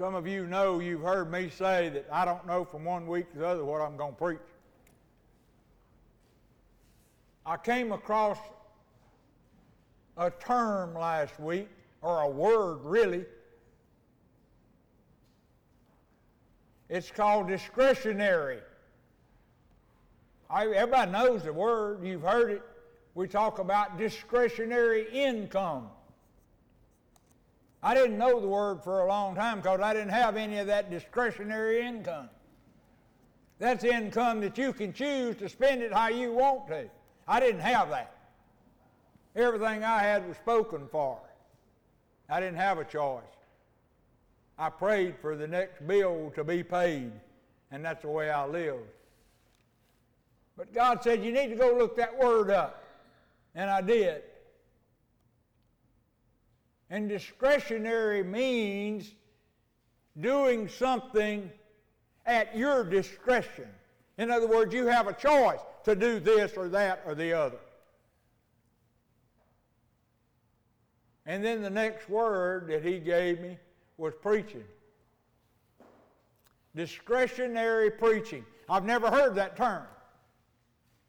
Some of you know you've heard me say that I don't know from one week to the other what I'm going to preach. I came across a term last week, or a word really. It's called discretionary. I, everybody knows the word, you've heard it. We talk about discretionary income. I didn't know the word for a long time because I didn't have any of that discretionary income. That's income that you can choose to spend it how you want to. I didn't have that. Everything I had was spoken for. I didn't have a choice. I prayed for the next bill to be paid, and that's the way I lived. But God said, You need to go look that word up. And I did. And discretionary means doing something at your discretion. In other words, you have a choice to do this or that or the other. And then the next word that he gave me was preaching. Discretionary preaching. I've never heard that term.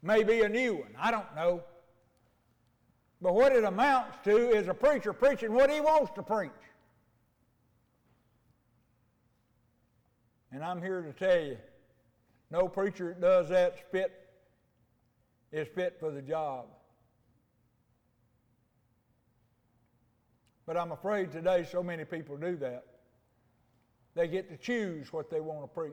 Maybe a new one. I don't know. But what it amounts to is a preacher preaching what he wants to preach. And I'm here to tell you, no preacher that does that spit is fit for the job. But I'm afraid today so many people do that. They get to choose what they want to preach.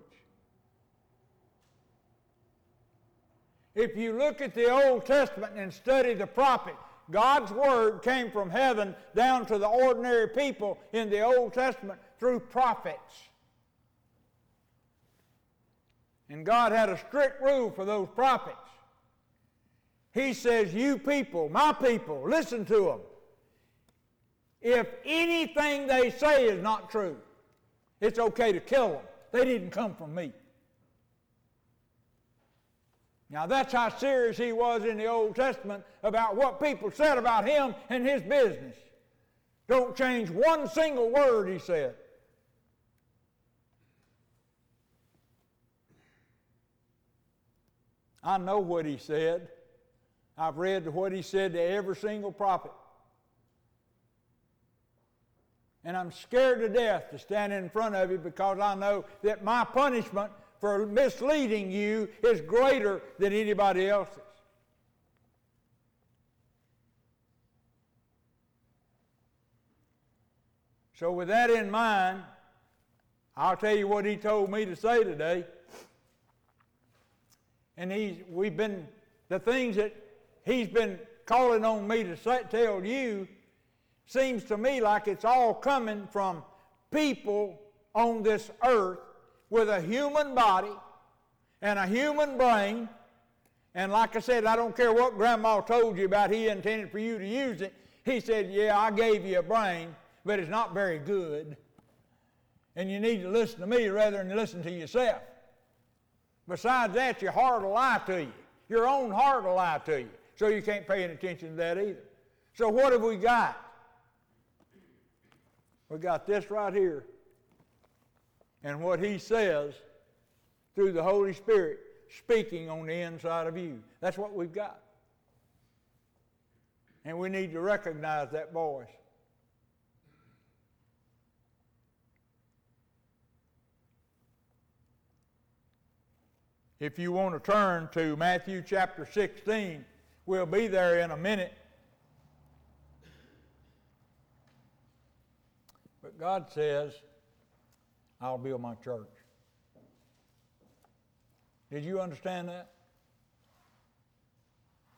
If you look at the Old Testament and study the prophets, God's word came from heaven down to the ordinary people in the Old Testament through prophets. And God had a strict rule for those prophets. He says, You people, my people, listen to them. If anything they say is not true, it's okay to kill them. They didn't come from me. Now, that's how serious he was in the Old Testament about what people said about him and his business. Don't change one single word, he said. I know what he said. I've read what he said to every single prophet. And I'm scared to death to stand in front of you because I know that my punishment for misleading you is greater than anybody else's. So, with that in mind, I'll tell you what he told me to say today. And he's, we've been, the things that he's been calling on me to say, tell you seems to me like it's all coming from people on this earth with a human body and a human brain. And like I said, I don't care what Grandma told you about he intended for you to use it. He said, Yeah, I gave you a brain, but it's not very good. And you need to listen to me rather than listen to yourself. Besides that, your heart will lie to you. Your own heart will lie to you. So you can't pay any attention to that either. So what have we got? We got this right here and what He says through the Holy Spirit speaking on the inside of you. That's what we've got. And we need to recognize that voice. If you want to turn to Matthew chapter 16, we'll be there in a minute. But God says, I'll build my church. Did you understand that?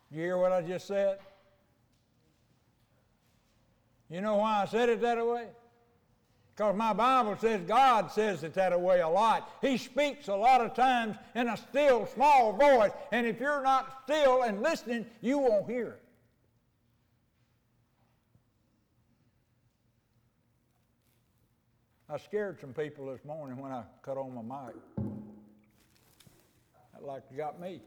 You hear what I just said? You know why I said it that way? Because my Bible says God says it that way a lot. He speaks a lot of times in a still, small voice. And if you're not still and listening, you won't hear it. I scared some people this morning when I cut on my mic. That like got me.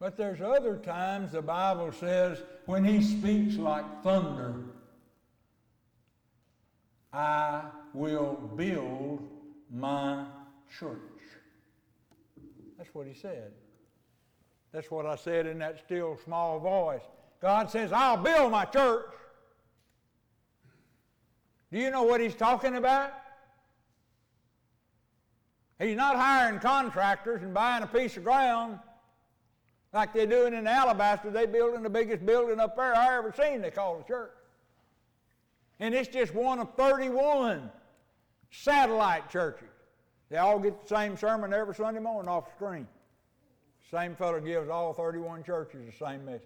But there's other times the Bible says when he speaks like thunder. I will build my church. That's what he said. That's what I said in that still small voice. God says, I'll build my church. Do you know what he's talking about? He's not hiring contractors and buying a piece of ground like they're doing in Alabaster. They're building the biggest building up there I ever seen, they call a church. And it's just one of 31 satellite churches. They all get the same sermon every Sunday morning off the screen. Same fellow gives all 31 churches the same message.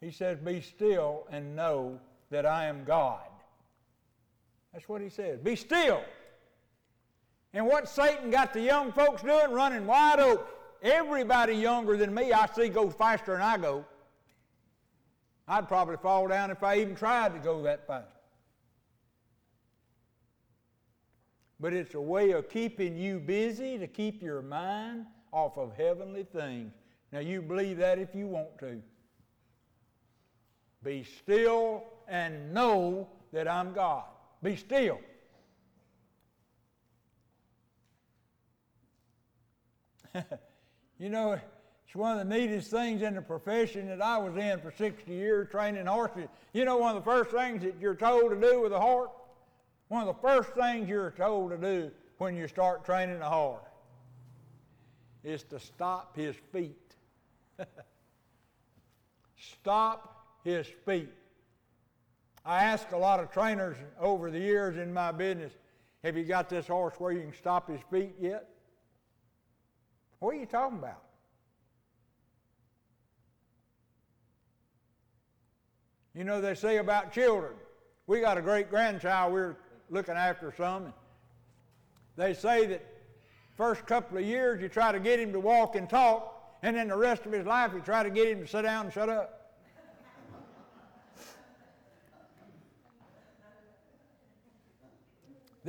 He says, Be still and know that I am God. That's what he says. Be still. And what Satan got the young folks doing? Running wide open. Everybody younger than me I see goes faster than I go. I'd probably fall down if I even tried to go that fast. But it's a way of keeping you busy to keep your mind off of heavenly things. Now, you believe that if you want to. Be still and know that I'm God. Be still. you know, it's one of the neatest things in the profession that I was in for 60 years training horses. You know, one of the first things that you're told to do with a horse? One of the first things you're told to do when you start training a horse is to stop his feet. stop his feet. I ask a lot of trainers over the years in my business, have you got this horse where you can stop his feet yet? What are you talking about? You know, they say about children. We got a great grandchild we're looking after some. They say that first couple of years you try to get him to walk and talk, and then the rest of his life you try to get him to sit down and shut up.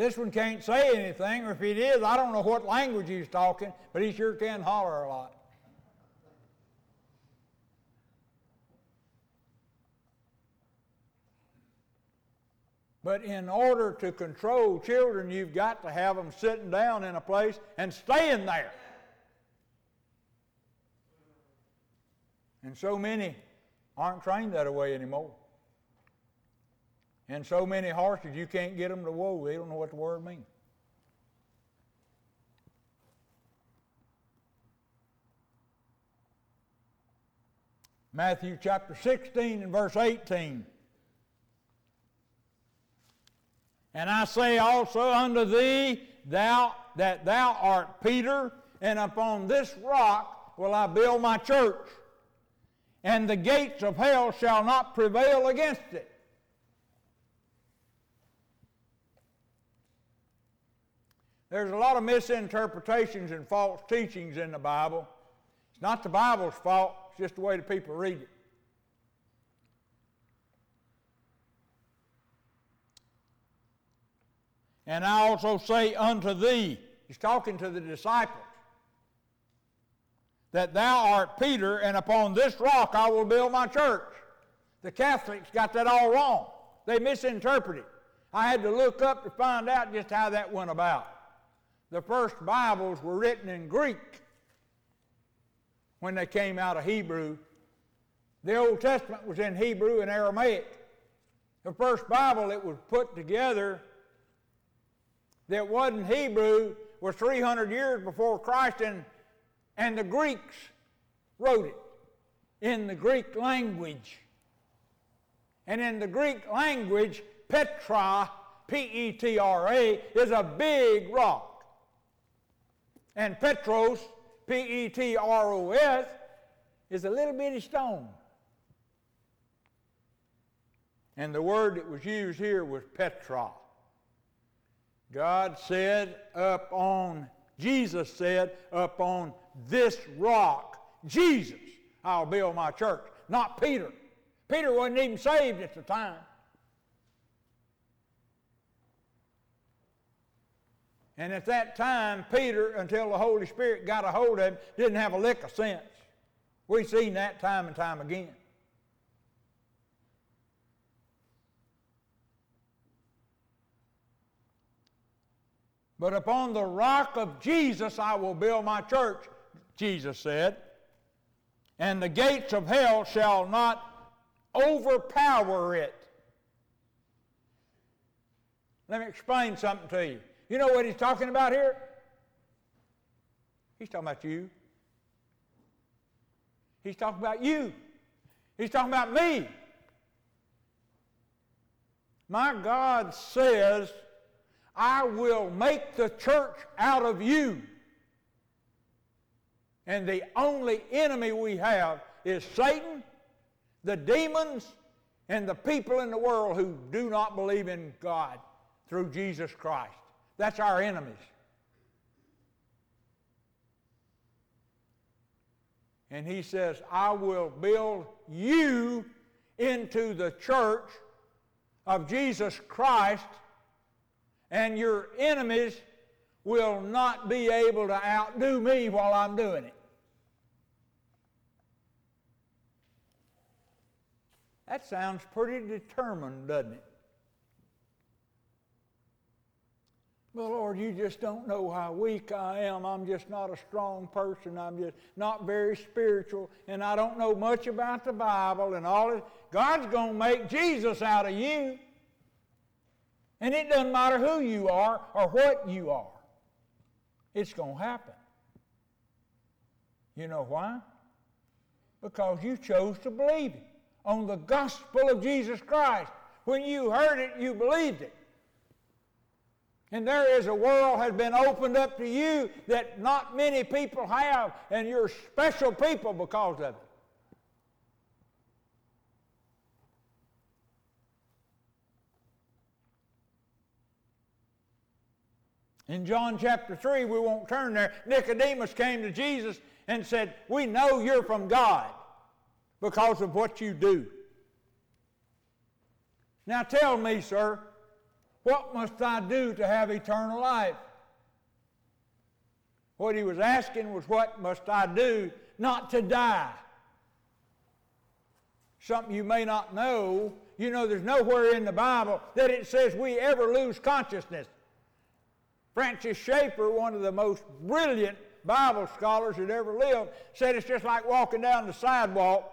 This one can't say anything, or if he is, I don't know what language he's talking, but he sure can holler a lot. But in order to control children, you've got to have them sitting down in a place and staying there. And so many aren't trained that way anymore. And so many horses, you can't get them to whoa. They don't know what the word means. Matthew chapter 16 and verse 18. And I say also unto thee, thou that thou art Peter, and upon this rock will I build my church, and the gates of hell shall not prevail against it. There's a lot of misinterpretations and false teachings in the Bible. It's not the Bible's fault, it's just the way the people read it. And I also say unto thee, he's talking to the disciples, that thou art Peter, and upon this rock I will build my church. The Catholics got that all wrong. They misinterpreted. I had to look up to find out just how that went about the first Bibles were written in Greek when they came out of Hebrew. The Old Testament was in Hebrew and Aramaic. The first Bible that was put together that wasn't Hebrew was 300 years before Christ, and, and the Greeks wrote it in the Greek language. And in the Greek language, Petra, P E T R A, is a big rock. And Petros, P E T R O S, is a little bitty stone. And the word that was used here was Petra. God said, up on, Jesus said, up on this rock, Jesus, I'll build my church, not Peter. Peter wasn't even saved at the time. And at that time, Peter, until the Holy Spirit got a hold of him, didn't have a lick of sense. We've seen that time and time again. But upon the rock of Jesus I will build my church, Jesus said, and the gates of hell shall not overpower it. Let me explain something to you. You know what he's talking about here? He's talking about you. He's talking about you. He's talking about me. My God says I will make the church out of you. And the only enemy we have is Satan, the demons, and the people in the world who do not believe in God through Jesus Christ. That's our enemies. And he says, I will build you into the church of Jesus Christ and your enemies will not be able to outdo me while I'm doing it. That sounds pretty determined, doesn't it? Well, Lord, you just don't know how weak I am. I'm just not a strong person. I'm just not very spiritual, and I don't know much about the Bible and all this. God's going to make Jesus out of you. And it doesn't matter who you are or what you are, it's going to happen. You know why? Because you chose to believe it on the gospel of Jesus Christ. When you heard it, you believed it. And there is a world has been opened up to you that not many people have, and you're special people because of it. In John chapter 3, we won't turn there, Nicodemus came to Jesus and said, We know you're from God because of what you do. Now tell me, sir, what must I do to have eternal life? What he was asking was, What must I do not to die? Something you may not know. You know, there's nowhere in the Bible that it says we ever lose consciousness. Francis Schaeffer, one of the most brilliant Bible scholars that ever lived, said it's just like walking down the sidewalk.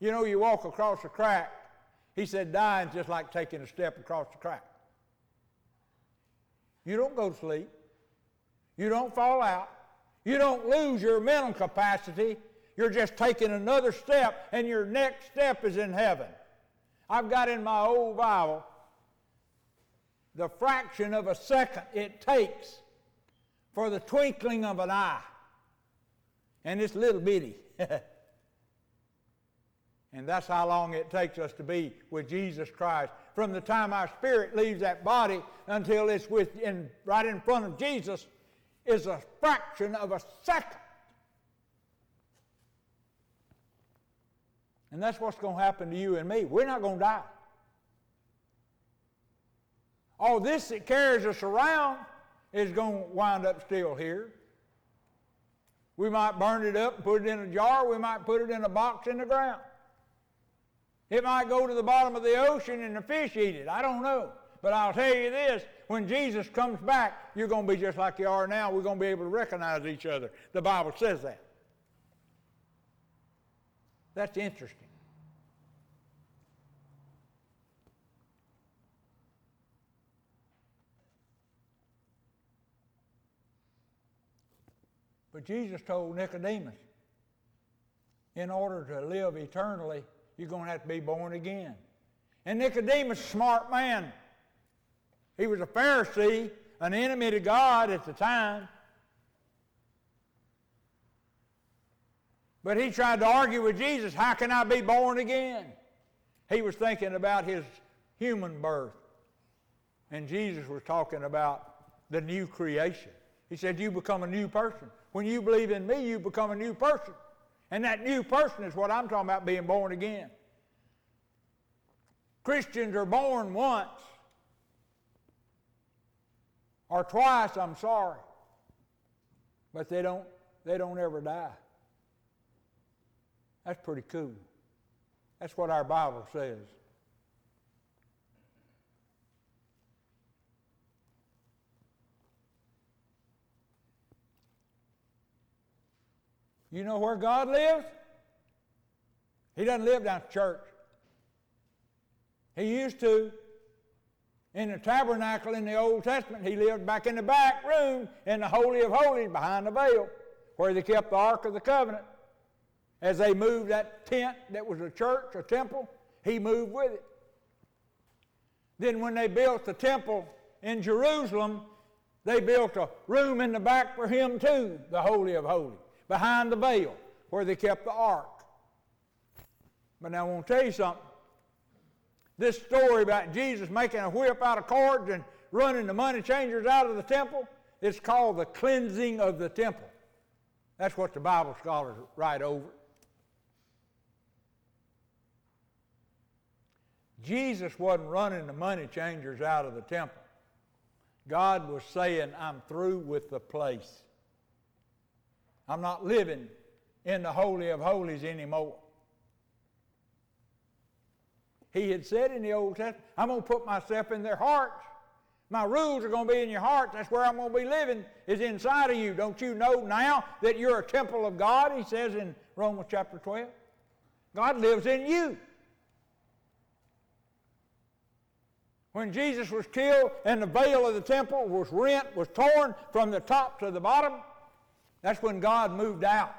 You know, you walk across a crack. He said dying's just like taking a step across the crack. You don't go to sleep. You don't fall out. You don't lose your mental capacity. You're just taking another step, and your next step is in heaven. I've got in my old Bible the fraction of a second it takes for the twinkling of an eye. And it's little bitty. and that's how long it takes us to be with Jesus Christ. From the time our spirit leaves that body until it's with in, right in front of Jesus is a fraction of a second. And that's what's going to happen to you and me. We're not going to die. All this that carries us around is going to wind up still here. We might burn it up and put it in a jar. We might put it in a box in the ground. It might go to the bottom of the ocean and the fish eat it. I don't know. But I'll tell you this when Jesus comes back, you're going to be just like you are now. We're going to be able to recognize each other. The Bible says that. That's interesting. But Jesus told Nicodemus, in order to live eternally, you're going to have to be born again. And Nicodemus, smart man, he was a Pharisee, an enemy to God at the time. But he tried to argue with Jesus, how can I be born again? He was thinking about his human birth. And Jesus was talking about the new creation. He said, You become a new person. When you believe in me, you become a new person. And that new person is what I'm talking about being born again. Christians are born once, or twice, I'm sorry. But they don't, they don't ever die. That's pretty cool. That's what our Bible says. You know where God lives? He doesn't live down at church. He used to. In the tabernacle in the Old Testament, he lived back in the back room in the Holy of Holies behind the veil where they kept the Ark of the Covenant. As they moved that tent that was a church, a temple, he moved with it. Then, when they built the temple in Jerusalem, they built a room in the back for him too, the Holy of Holies behind the veil where they kept the ark. But now I want to tell you something. This story about Jesus making a whip out of cords and running the money changers out of the temple, it's called the cleansing of the temple. That's what the Bible scholars write over. Jesus wasn't running the money changers out of the temple. God was saying, I'm through with the place. I'm not living in the Holy of Holies anymore. He had said in the Old Testament, I'm going to put myself in their hearts. My rules are going to be in your heart. That's where I'm going to be living, is inside of you. Don't you know now that you're a temple of God? He says in Romans chapter 12. God lives in you. When Jesus was killed and the veil of the temple was rent, was torn from the top to the bottom, that's when God moved out.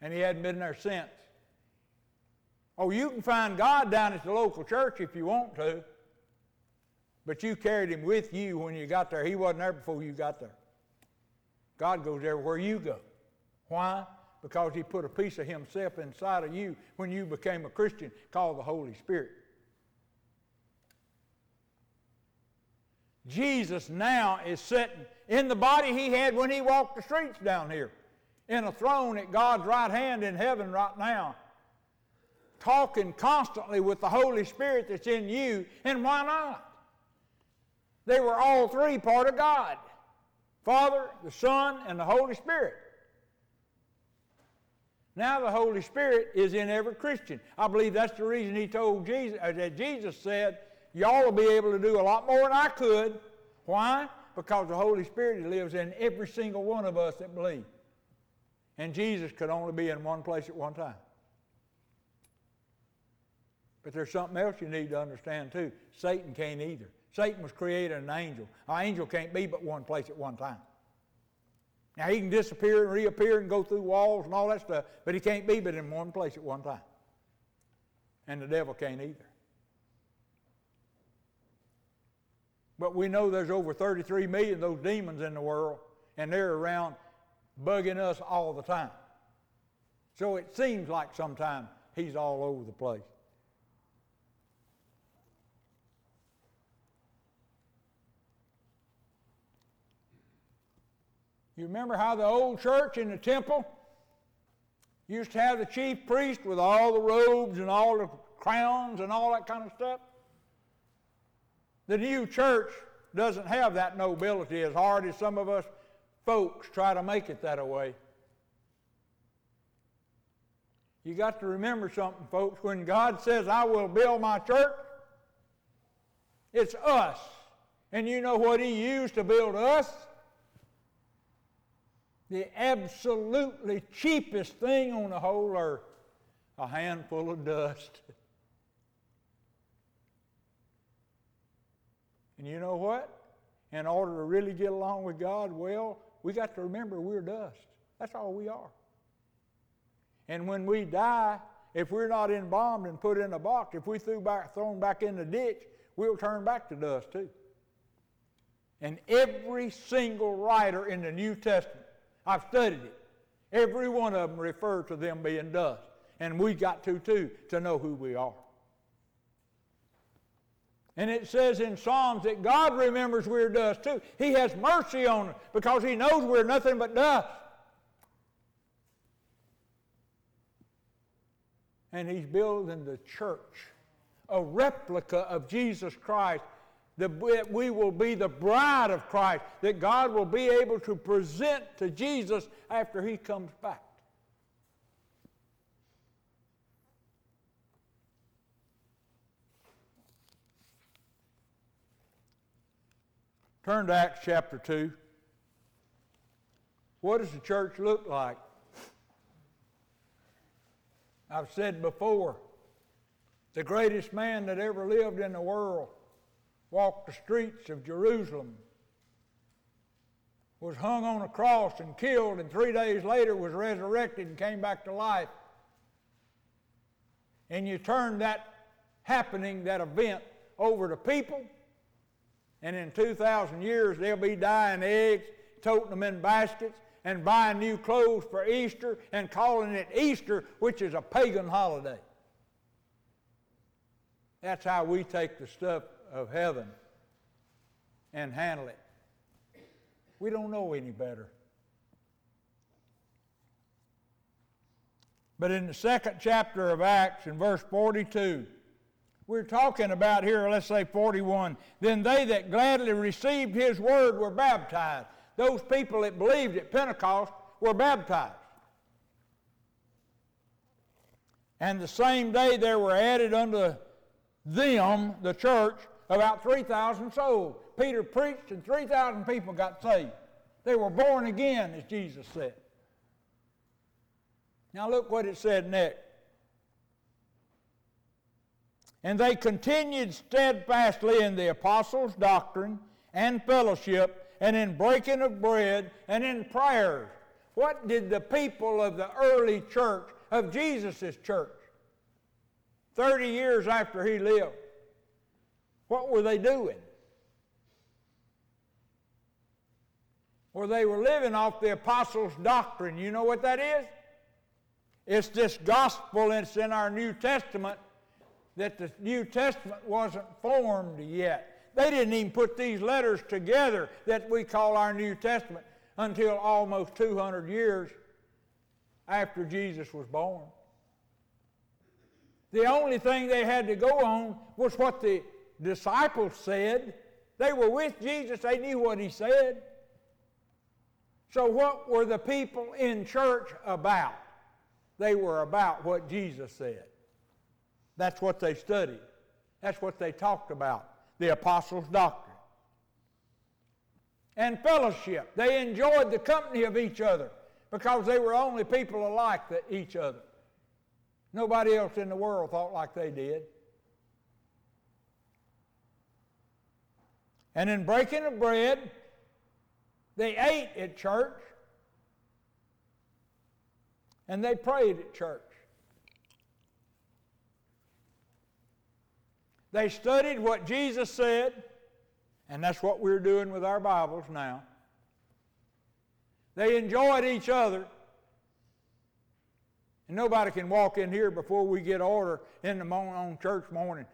And he hadn't been there since. Oh, you can find God down at the local church if you want to. But you carried him with you when you got there. He wasn't there before you got there. God goes everywhere you go. Why? Because he put a piece of himself inside of you when you became a Christian called the Holy Spirit. Jesus now is sitting in the body he had when he walked the streets down here, in a throne at God's right hand in heaven right now, talking constantly with the Holy Spirit that's in you, and why not? They were all three part of God Father, the Son, and the Holy Spirit. Now the Holy Spirit is in every Christian. I believe that's the reason he told Jesus, uh, that Jesus said, y'all will be able to do a lot more than I could. Why? Because the Holy Spirit lives in every single one of us that believe. And Jesus could only be in one place at one time. But there's something else you need to understand too. Satan can't either. Satan was created an angel. An angel can't be but one place at one time. Now he can disappear and reappear and go through walls and all that stuff, but he can't be but in one place at one time. And the devil can't either. But we know there's over 33 million of those demons in the world, and they're around bugging us all the time. So it seems like sometimes he's all over the place. You remember how the old church in the temple used to have the chief priest with all the robes and all the crowns and all that kind of stuff? The new church doesn't have that nobility as hard as some of us folks try to make it that way. You got to remember something, folks. When God says, I will build my church, it's us. And you know what He used to build us? The absolutely cheapest thing on the whole earth a handful of dust. And you know what? In order to really get along with God well, we got to remember we're dust. That's all we are. And when we die, if we're not embalmed and put in a box, if we threw back, thrown back in the ditch, we'll turn back to dust too. And every single writer in the New Testament, I've studied it, every one of them refer to them being dust. And we got to too, to know who we are. And it says in Psalms that God remembers we're dust too. He has mercy on us because He knows we're nothing but dust. And He's building the church, a replica of Jesus Christ that we will be the bride of Christ, that God will be able to present to Jesus after he comes back. Turn to Acts chapter 2. What does the church look like? I've said before, the greatest man that ever lived in the world walked the streets of Jerusalem, was hung on a cross and killed, and three days later was resurrected and came back to life. And you turn that happening, that event, over to people, and in 2,000 years they'll be dying eggs, toting them in baskets, and buying new clothes for Easter and calling it Easter, which is a pagan holiday. That's how we take the stuff of heaven and handle it. We don't know any better. But in the second chapter of Acts, in verse 42, we're talking about here, let's say 41, then they that gladly received his word were baptized. Those people that believed at Pentecost were baptized. And the same day there were added unto them, the church, about 3,000 souls. Peter preached and 3,000 people got saved. They were born again, as Jesus said. Now look what it said next. And they continued steadfastly in the apostles' doctrine and fellowship, and in breaking of bread, and in prayers. What did the people of the early church, of Jesus' church, 30 years after he lived, what were they doing? Well, they were living off the apostles' doctrine. You know what that is? It's this gospel, it's in our New Testament, that the New Testament wasn't formed yet. They didn't even put these letters together that we call our New Testament until almost 200 years after Jesus was born. The only thing they had to go on was what the disciples said. They were with Jesus, they knew what he said. So, what were the people in church about? They were about what Jesus said. That's what they studied. That's what they talked about the apostles' doctrine. And fellowship. They enjoyed the company of each other because they were only people alike to each other. Nobody else in the world thought like they did. And in breaking of bread, they ate at church and they prayed at church. They studied what Jesus said, and that's what we're doing with our Bibles now. They enjoyed each other. And nobody can walk in here before we get order in the morning, on church morning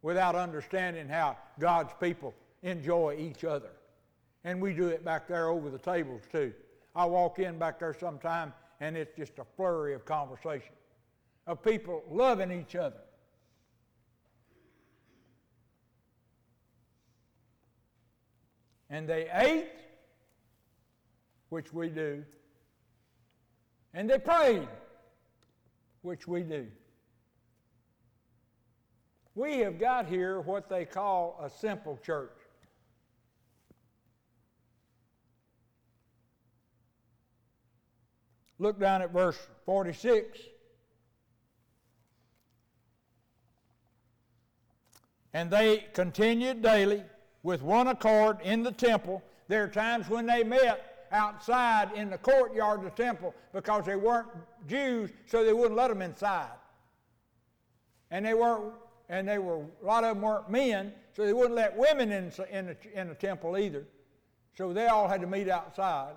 without understanding how God's people enjoy each other. And we do it back there over the tables too. I walk in back there sometime and it's just a flurry of conversation of people loving each other. And they ate, which we do, and they prayed, which we do. We have got here what they call a simple church. Look down at verse 46. And they continued daily with one accord in the temple. There are times when they met outside in the courtyard of the temple because they weren't Jews, so they wouldn't let them inside. And they weren't, and they were a lot of them weren't men, so they wouldn't let women in, in, the, in the temple either. So they all had to meet outside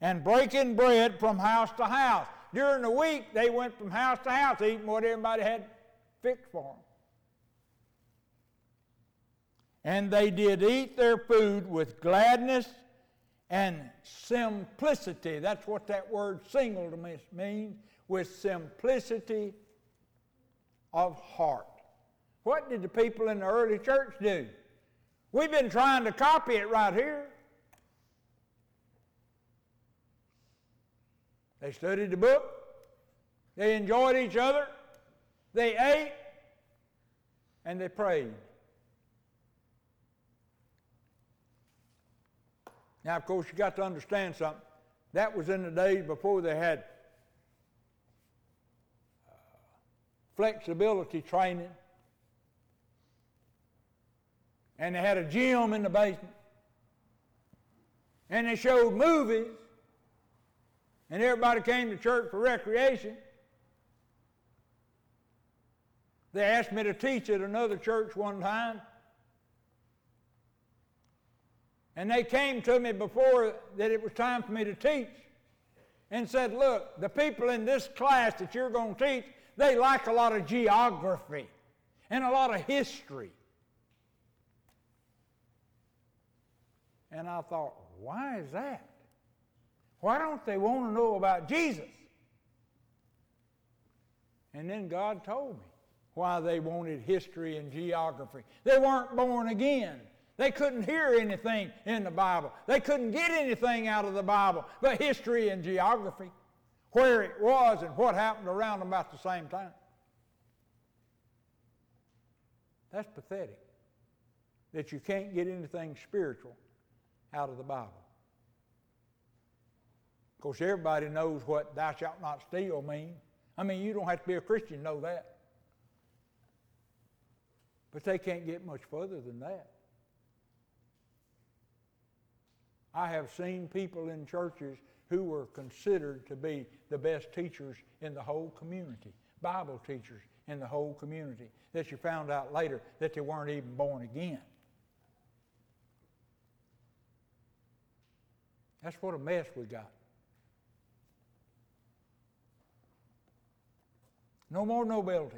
and breaking bread from house to house. During the week, they went from house to house eating what everybody had fixed for them. And they did eat their food with gladness and simplicity. That's what that word single means, with simplicity of heart. What did the people in the early church do? We've been trying to copy it right here. They studied the book. They enjoyed each other. They ate. And they prayed. Now, of course, you got to understand something. That was in the days before they had uh, flexibility training. And they had a gym in the basement. And they showed movies. And everybody came to church for recreation. They asked me to teach at another church one time. And they came to me before that it was time for me to teach and said, Look, the people in this class that you're going to teach, they like a lot of geography and a lot of history. And I thought, why is that? Why don't they want to know about Jesus? And then God told me why they wanted history and geography. They weren't born again. They couldn't hear anything in the Bible. They couldn't get anything out of the Bible but history and geography, where it was and what happened around about the same time. That's pathetic that you can't get anything spiritual out of the Bible. Of course, everybody knows what thou shalt not steal means. I mean, you don't have to be a Christian to know that. But they can't get much further than that. I have seen people in churches who were considered to be the best teachers in the whole community, Bible teachers in the whole community, that you found out later that they weren't even born again. That's what a mess we got. No more nobility.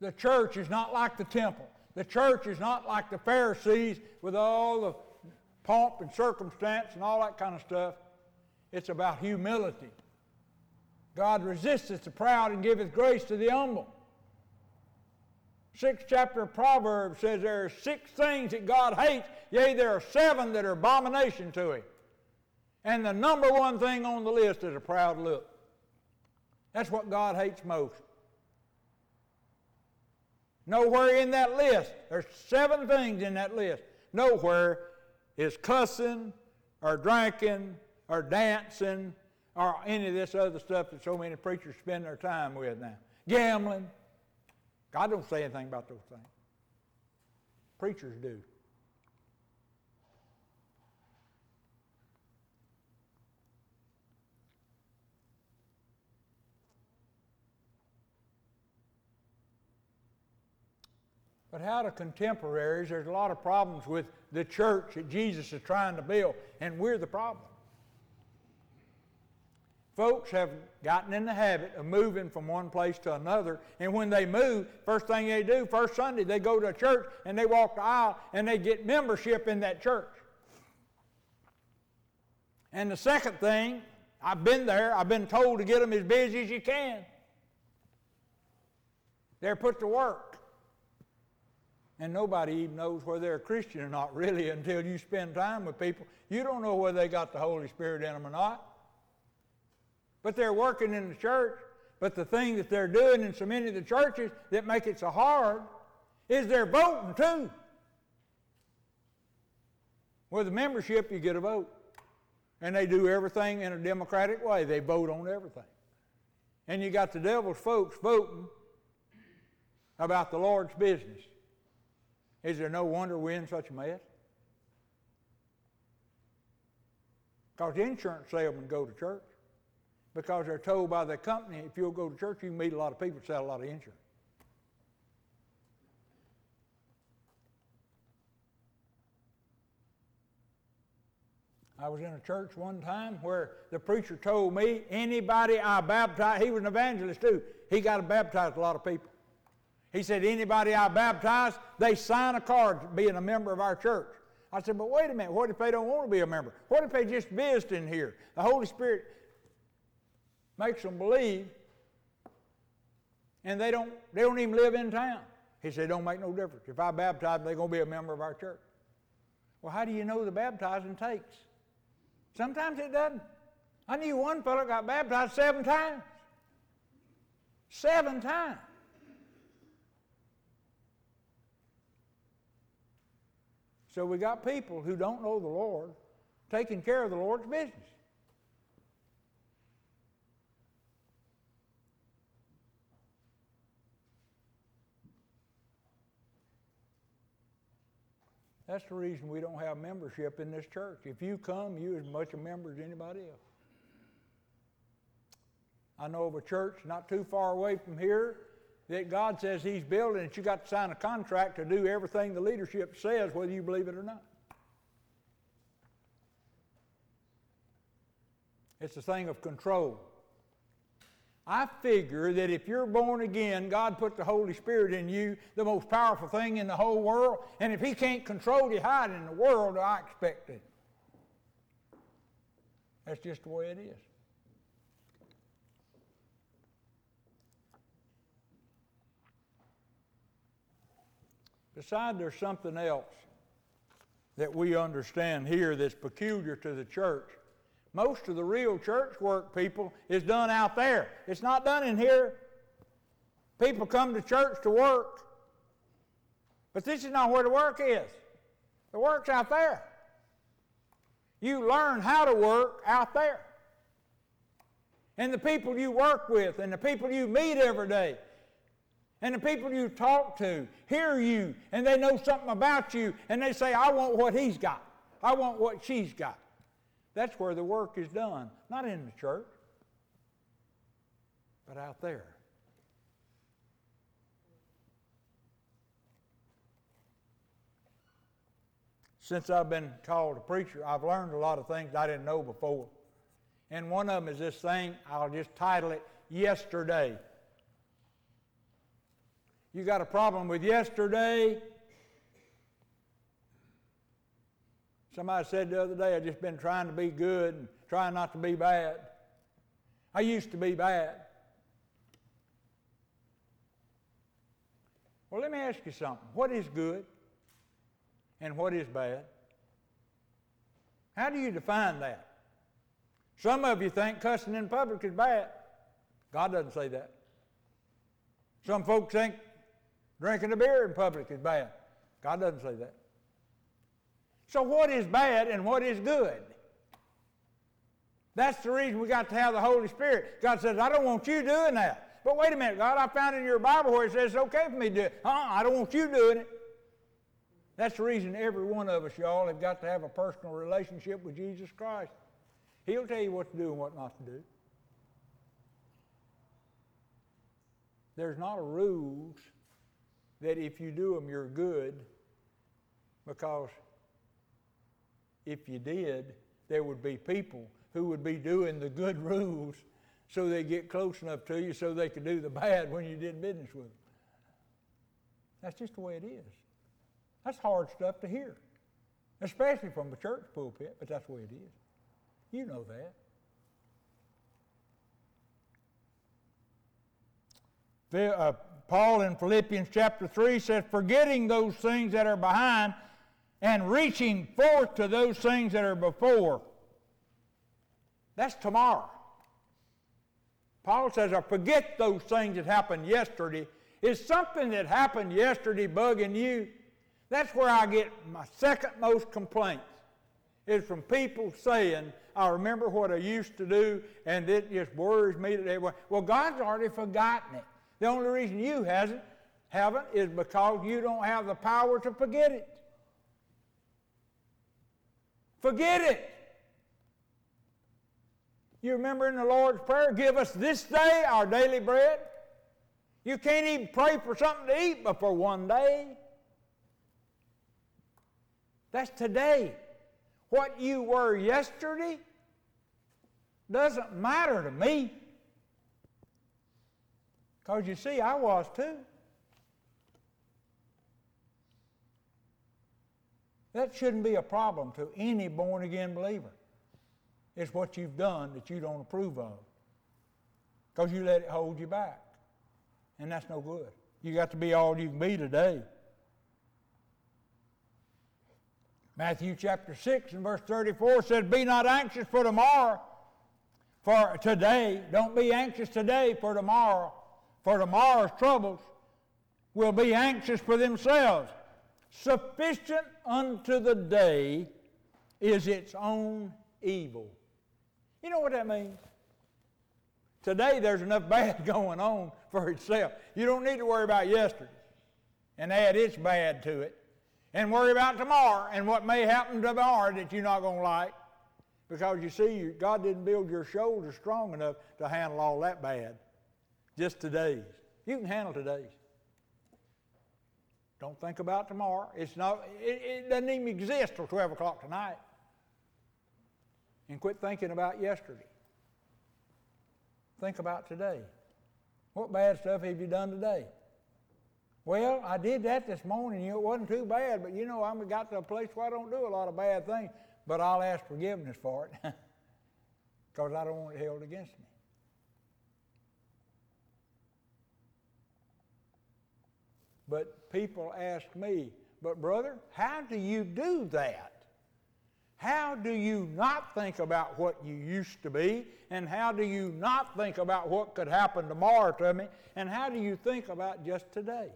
The church is not like the temple. The church is not like the Pharisees with all the pomp and circumstance and all that kind of stuff. It's about humility. God resisteth the proud and giveth grace to the humble. Sixth chapter of Proverbs says there are six things that God hates, yea, there are seven that are abomination to him. And the number one thing on the list is a proud look. That's what God hates most. Nowhere in that list, there's seven things in that list. Nowhere is cussing or drinking or dancing or any of this other stuff that so many preachers spend their time with now. Gambling. God don't say anything about those things. Preachers do. But how to contemporaries, there's a lot of problems with the church that Jesus is trying to build, and we're the problem. Folks have gotten in the habit of moving from one place to another, and when they move, first thing they do, first Sunday, they go to a church and they walk the aisle and they get membership in that church. And the second thing, I've been there, I've been told to get them as busy as you can. They're put to work. And nobody even knows whether they're a Christian or not, really, until you spend time with people. You don't know whether they got the Holy Spirit in them or not. But they're working in the church. But the thing that they're doing in so many of the churches that make it so hard is they're voting too. With a membership, you get a vote. And they do everything in a democratic way. They vote on everything. And you got the devil's folks voting about the Lord's business. Is there no wonder we're in such a mess? Because the insurance salesmen go to church. Because they're told by the company, if you'll go to church, you can meet a lot of people sell a lot of insurance. I was in a church one time where the preacher told me anybody I baptize, he was an evangelist too, he got to baptize a lot of people. He said, anybody I baptize, they sign a card being a member of our church. I said, but wait a minute, what if they don't want to be a member? What if they just visiting here? The Holy Spirit makes them believe, and they don't, they don't even live in town. He said, don't make no difference. If I baptize them, they're going to be a member of our church. Well, how do you know the baptizing takes? Sometimes it doesn't. I knew one fellow got baptized seven times. Seven times. So we got people who don't know the Lord taking care of the Lord's business. That's the reason we don't have membership in this church. If you come, you as much a member as anybody else. I know of a church not too far away from here that God says He's building, that you got to sign a contract to do everything the leadership says, whether you believe it or not. It's a thing of control. I figure that if you're born again, God put the Holy Spirit in you, the most powerful thing in the whole world. And if He can't control you, hide in the world, I expect it. That's just the way it is. Besides, there's something else that we understand here that's peculiar to the church. Most of the real church work, people, is done out there. It's not done in here. People come to church to work. But this is not where the work is. The work's out there. You learn how to work out there. And the people you work with, and the people you meet every day, and the people you talk to hear you, and they know something about you, and they say, I want what he's got. I want what she's got. That's where the work is done, not in the church, but out there. Since I've been called a preacher, I've learned a lot of things I didn't know before. And one of them is this thing, I'll just title it Yesterday. You got a problem with yesterday, Somebody said the other day, I've just been trying to be good and trying not to be bad. I used to be bad. Well, let me ask you something. What is good and what is bad? How do you define that? Some of you think cussing in public is bad. God doesn't say that. Some folks think drinking a beer in public is bad. God doesn't say that. So, what is bad and what is good? That's the reason we got to have the Holy Spirit. God says, I don't want you doing that. But wait a minute, God, I found in your Bible where it says it's okay for me to do it. Uh-uh, I don't want you doing it. That's the reason every one of us, y'all, have got to have a personal relationship with Jesus Christ. He'll tell you what to do and what not to do. There's not a rules that if you do them, you're good because if you did, there would be people who would be doing the good rules so they get close enough to you so they could do the bad when you did business with them. That's just the way it is. That's hard stuff to hear, especially from the church pulpit, but that's the way it is. You know that. Uh, Paul in Philippians chapter 3 says, Forgetting those things that are behind and reaching forth to those things that are before. That's tomorrow. Paul says, I forget those things that happened yesterday. Is something that happened yesterday bugging you? That's where I get my second most complaints. Is from people saying, I remember what I used to do, and it just worries me that they were. Well, God's already forgotten it. The only reason you hasn't, haven't is because you don't have the power to forget it. Forget it. You remember in the Lord's Prayer, give us this day our daily bread? You can't even pray for something to eat but for one day. That's today. What you were yesterday doesn't matter to me. Because you see, I was too. That shouldn't be a problem to any born again believer. It's what you've done that you don't approve of because you let it hold you back. And that's no good. You got to be all you can be today. Matthew chapter 6 and verse 34 says, Be not anxious for tomorrow, for today. Don't be anxious today for tomorrow, for tomorrow's troubles will be anxious for themselves. Sufficient unto the day is its own evil. You know what that means? Today there's enough bad going on for itself. You don't need to worry about yesterday and add its bad to it. And worry about tomorrow and what may happen tomorrow that you're not going to like. Because you see, God didn't build your shoulders strong enough to handle all that bad. Just today's. You can handle today's. Don't think about tomorrow. It's not, it, it doesn't even exist till 12 o'clock tonight. And quit thinking about yesterday. Think about today. What bad stuff have you done today? Well, I did that this morning. You know, it wasn't too bad, but you know, I'm got to a place where I don't do a lot of bad things, but I'll ask forgiveness for it because I don't want it held against me. But people ask me, but brother, how do you do that? How do you not think about what you used to be? And how do you not think about what could happen tomorrow to me? And how do you think about just today?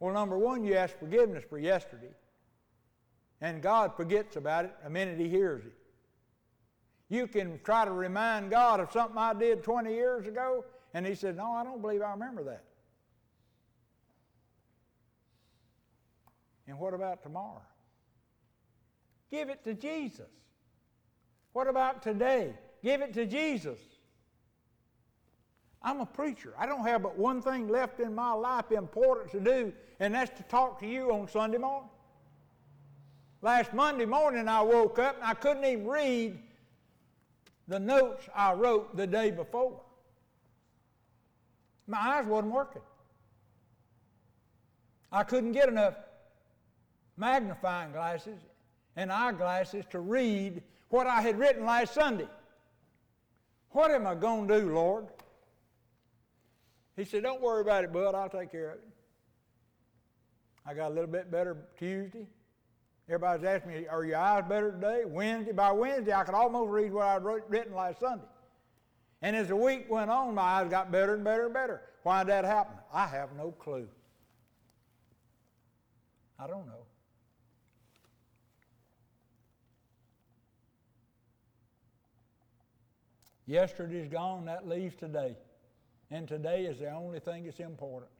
Well, number one, you ask forgiveness for yesterday. And God forgets about it the minute He hears it. You can try to remind God of something I did 20 years ago, and He said, No, I don't believe I remember that. And what about tomorrow? Give it to Jesus. What about today? Give it to Jesus. I'm a preacher. I don't have but one thing left in my life important to do, and that's to talk to you on Sunday morning. Last Monday morning, I woke up and I couldn't even read the notes I wrote the day before. My eyes wasn't working. I couldn't get enough magnifying glasses and eyeglasses to read what I had written last Sunday. What am I going to do, Lord? He said, Don't worry about it, bud. I'll take care of it. I got a little bit better Tuesday. Everybody's asking me, Are your eyes better today? Wednesday. By Wednesday, I could almost read what I'd written last Sunday. And as the week went on, my eyes got better and better and better. Why did that happen? I have no clue. I don't know. Yesterday's gone, that leaves today. And today is the only thing that's important.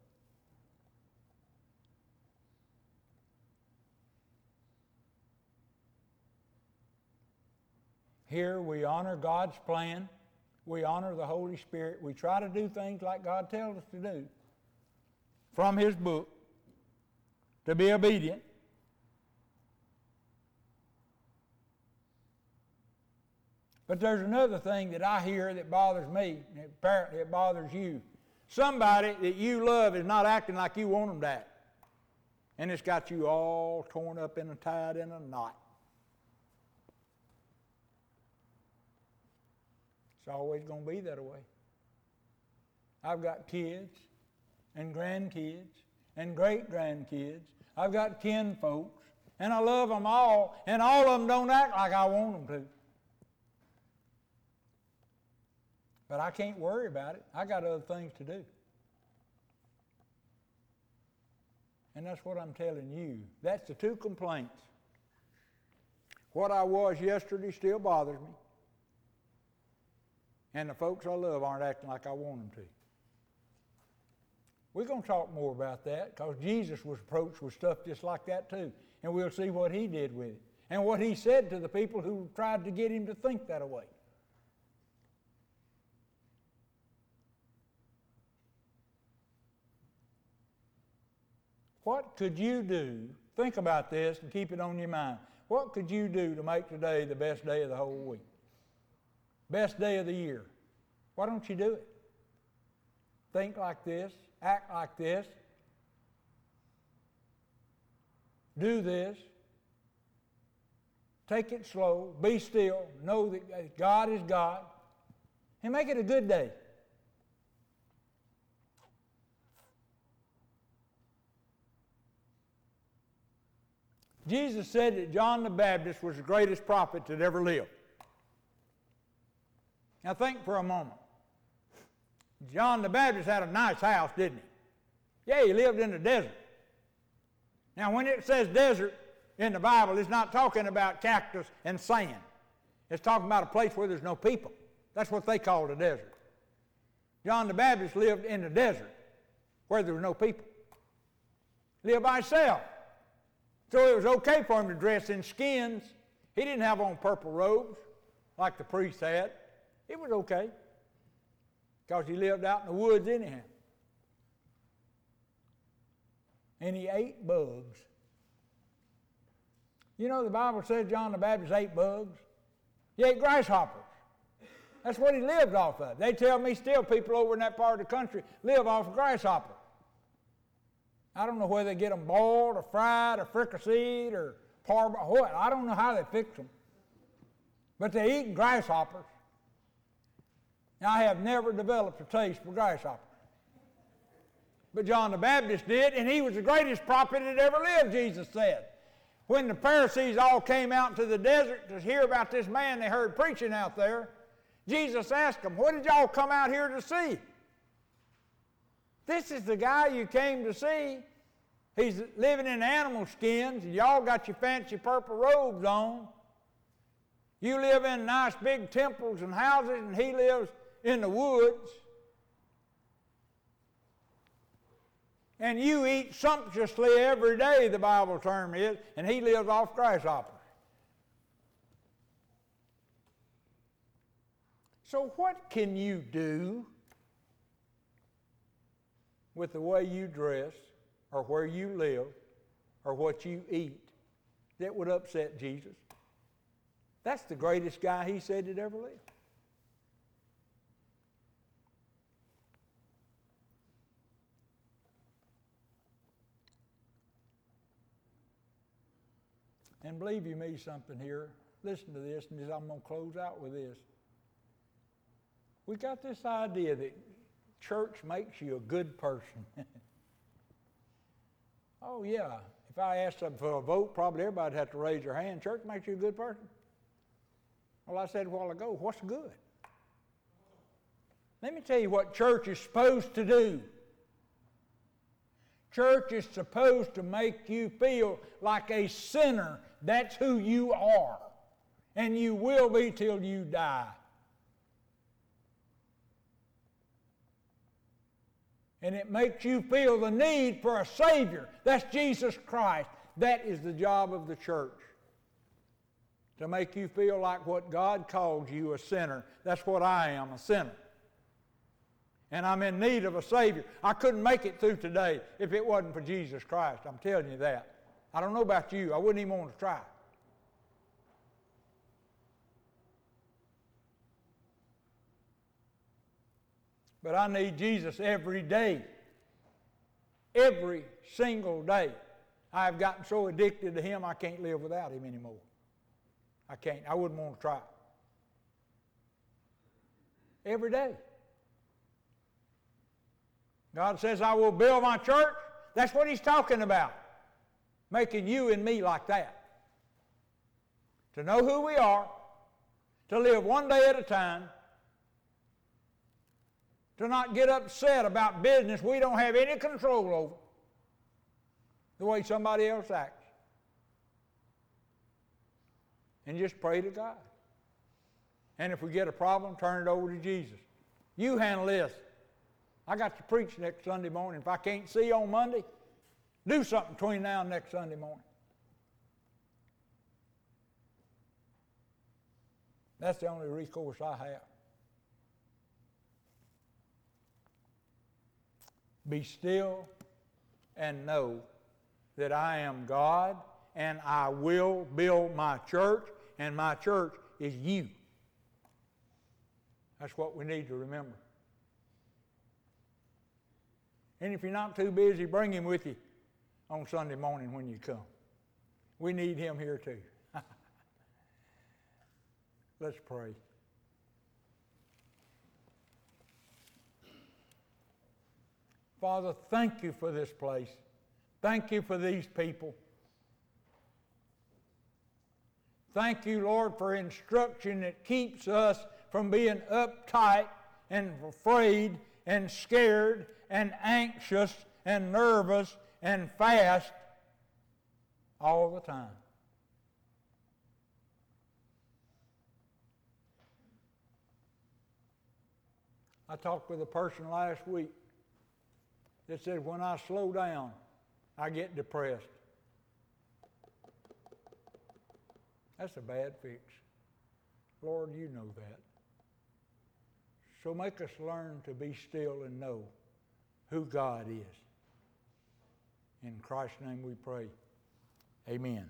Here we honor God's plan. We honor the Holy Spirit. We try to do things like God tells us to do from His book to be obedient. But there's another thing that I hear that bothers me, and apparently it bothers you. Somebody that you love is not acting like you want them to act. And it's got you all torn up and tied in a knot. It's always going to be that way. I've got kids and grandkids and great grandkids. I've got kin folks, and I love them all, and all of them don't act like I want them to. But I can't worry about it. I got other things to do. And that's what I'm telling you. That's the two complaints. What I was yesterday still bothers me. And the folks I love aren't acting like I want them to. We're going to talk more about that because Jesus was approached with stuff just like that too. And we'll see what he did with it and what he said to the people who tried to get him to think that way. What could you do? Think about this and keep it on your mind. What could you do to make today the best day of the whole week? Best day of the year. Why don't you do it? Think like this, act like this, do this, take it slow, be still, know that God is God, and make it a good day. Jesus said that John the Baptist was the greatest prophet that ever lived. Now think for a moment. John the Baptist had a nice house, didn't he? Yeah, he lived in the desert. Now, when it says desert in the Bible, it's not talking about cactus and sand. It's talking about a place where there's no people. That's what they call the desert. John the Baptist lived in the desert where there were no people. Lived by himself. So it was okay for him to dress in skins. He didn't have on purple robes like the priest had. It was okay because he lived out in the woods anyhow. And he ate bugs. You know, the Bible says John the Baptist ate bugs. He ate grasshoppers. That's what he lived off of. They tell me still people over in that part of the country live off of grasshopper. I don't know whether they get them boiled or fried or fricasseed or parboiled. I don't know how they fix them. But they eat grasshoppers. Now, I have never developed a taste for grasshoppers. But John the Baptist did, and he was the greatest prophet that ever lived, Jesus said. When the Pharisees all came out to the desert to hear about this man they heard preaching out there, Jesus asked them, What did y'all come out here to see? This is the guy you came to see. He's living in animal skins, and y'all got your fancy purple robes on. You live in nice big temples and houses, and he lives in the woods. And you eat sumptuously every day, the Bible term is, and he lives off grasshoppers. So, what can you do with the way you dress, or where you live, or what you eat that would upset Jesus? That's the greatest guy he said that ever lived. And believe you me something here. Listen to this, and I'm going to close out with this. We got this idea that church makes you a good person. oh, yeah. If I asked them for a vote, probably everybody'd have to raise their hand. Church makes you a good person. Well, I said a while ago, what's good? Let me tell you what church is supposed to do. Church is supposed to make you feel like a sinner that's who you are. And you will be till you die. And it makes you feel the need for a Savior. That's Jesus Christ. That is the job of the church. To make you feel like what God called you a sinner. That's what I am, a sinner. And I'm in need of a Savior. I couldn't make it through today if it wasn't for Jesus Christ. I'm telling you that. I don't know about you. I wouldn't even want to try. But I need Jesus every day. Every single day. I've gotten so addicted to Him, I can't live without Him anymore. I can't. I wouldn't want to try. Every day. God says, I will build my church. That's what He's talking about making you and me like that. To know who we are, to live one day at a time, to not get upset about business we don't have any control over, the way somebody else acts. And just pray to God. And if we get a problem, turn it over to Jesus. You handle this. I got to preach next Sunday morning. If I can't see you on Monday, do something between now and next Sunday morning. That's the only recourse I have. Be still and know that I am God and I will build my church, and my church is you. That's what we need to remember. And if you're not too busy, bring him with you on Sunday morning when you come. We need him here too. Let's pray. Father, thank you for this place. Thank you for these people. Thank you, Lord, for instruction that keeps us from being uptight and afraid and scared and anxious and nervous and fast all the time. I talked with a person last week that said, when I slow down, I get depressed. That's a bad fix. Lord, you know that. So make us learn to be still and know who God is. In Christ's name we pray. Amen.